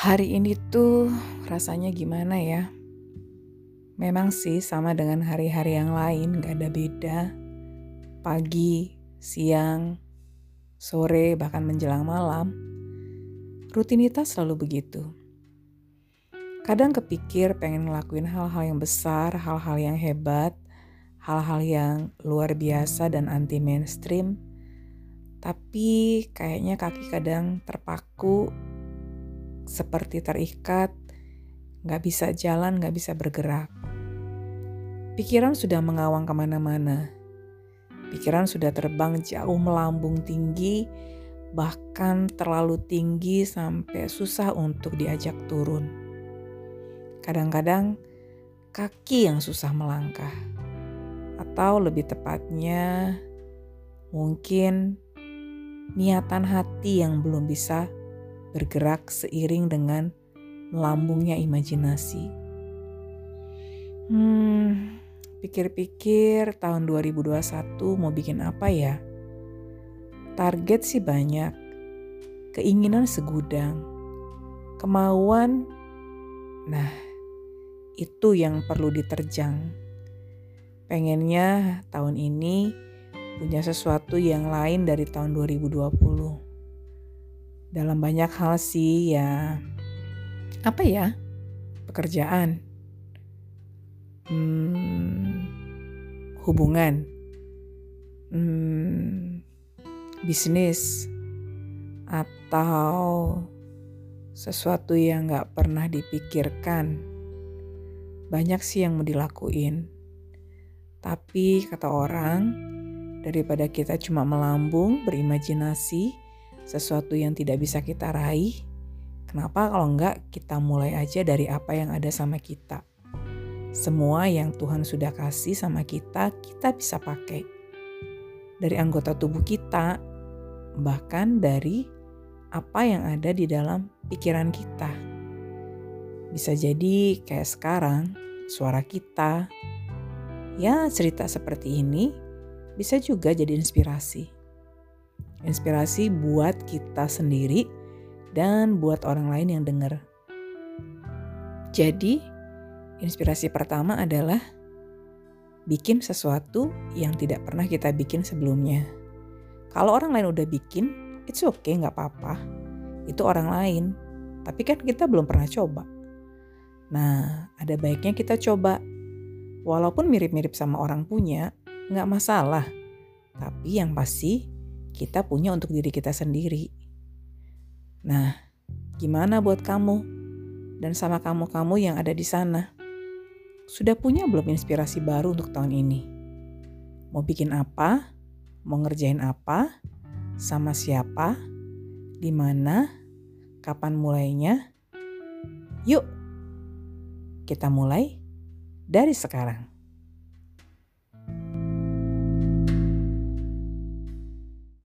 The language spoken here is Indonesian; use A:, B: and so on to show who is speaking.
A: Hari ini tuh rasanya gimana ya? Memang sih sama dengan hari-hari yang lain, gak ada beda. Pagi, siang, sore, bahkan menjelang malam. Rutinitas selalu begitu. Kadang kepikir pengen ngelakuin hal-hal yang besar, hal-hal yang hebat, hal-hal yang luar biasa dan anti mainstream. Tapi kayaknya kaki kadang terpaku seperti terikat, gak bisa jalan, gak bisa bergerak. Pikiran sudah mengawang ke mana-mana. Pikiran sudah terbang jauh melambung tinggi, bahkan terlalu tinggi sampai susah untuk diajak turun. Kadang-kadang kaki yang susah melangkah. Atau lebih tepatnya mungkin niatan hati yang belum bisa bergerak seiring dengan melambungnya imajinasi. Hmm, pikir-pikir tahun 2021 mau bikin apa ya? Target sih banyak, keinginan segudang, kemauan, nah itu yang perlu diterjang. Pengennya tahun ini punya sesuatu yang lain dari tahun 2020 dalam banyak hal sih ya. Apa ya? Pekerjaan. Hmm, hubungan. Hmm, bisnis. Atau sesuatu yang gak pernah dipikirkan. Banyak sih yang mau dilakuin. Tapi kata orang daripada kita cuma melambung berimajinasi sesuatu yang tidak bisa kita raih, kenapa kalau enggak kita mulai aja dari apa yang ada sama kita. Semua yang Tuhan sudah kasih sama kita, kita bisa pakai. Dari anggota tubuh kita, bahkan dari apa yang ada di dalam pikiran kita. Bisa jadi kayak sekarang, suara kita, ya cerita seperti ini bisa juga jadi inspirasi inspirasi buat kita sendiri dan buat orang lain yang dengar. Jadi, inspirasi pertama adalah bikin sesuatu yang tidak pernah kita bikin sebelumnya. Kalau orang lain udah bikin, it's okay, nggak apa-apa. Itu orang lain, tapi kan kita belum pernah coba. Nah, ada baiknya kita coba. Walaupun mirip-mirip sama orang punya, nggak masalah. Tapi yang pasti kita punya untuk diri kita sendiri. Nah, gimana buat kamu dan sama kamu-kamu yang ada di sana? Sudah punya belum inspirasi baru untuk tahun ini? Mau bikin apa? Mau ngerjain apa? Sama siapa? Di mana? Kapan mulainya? Yuk, kita mulai dari sekarang.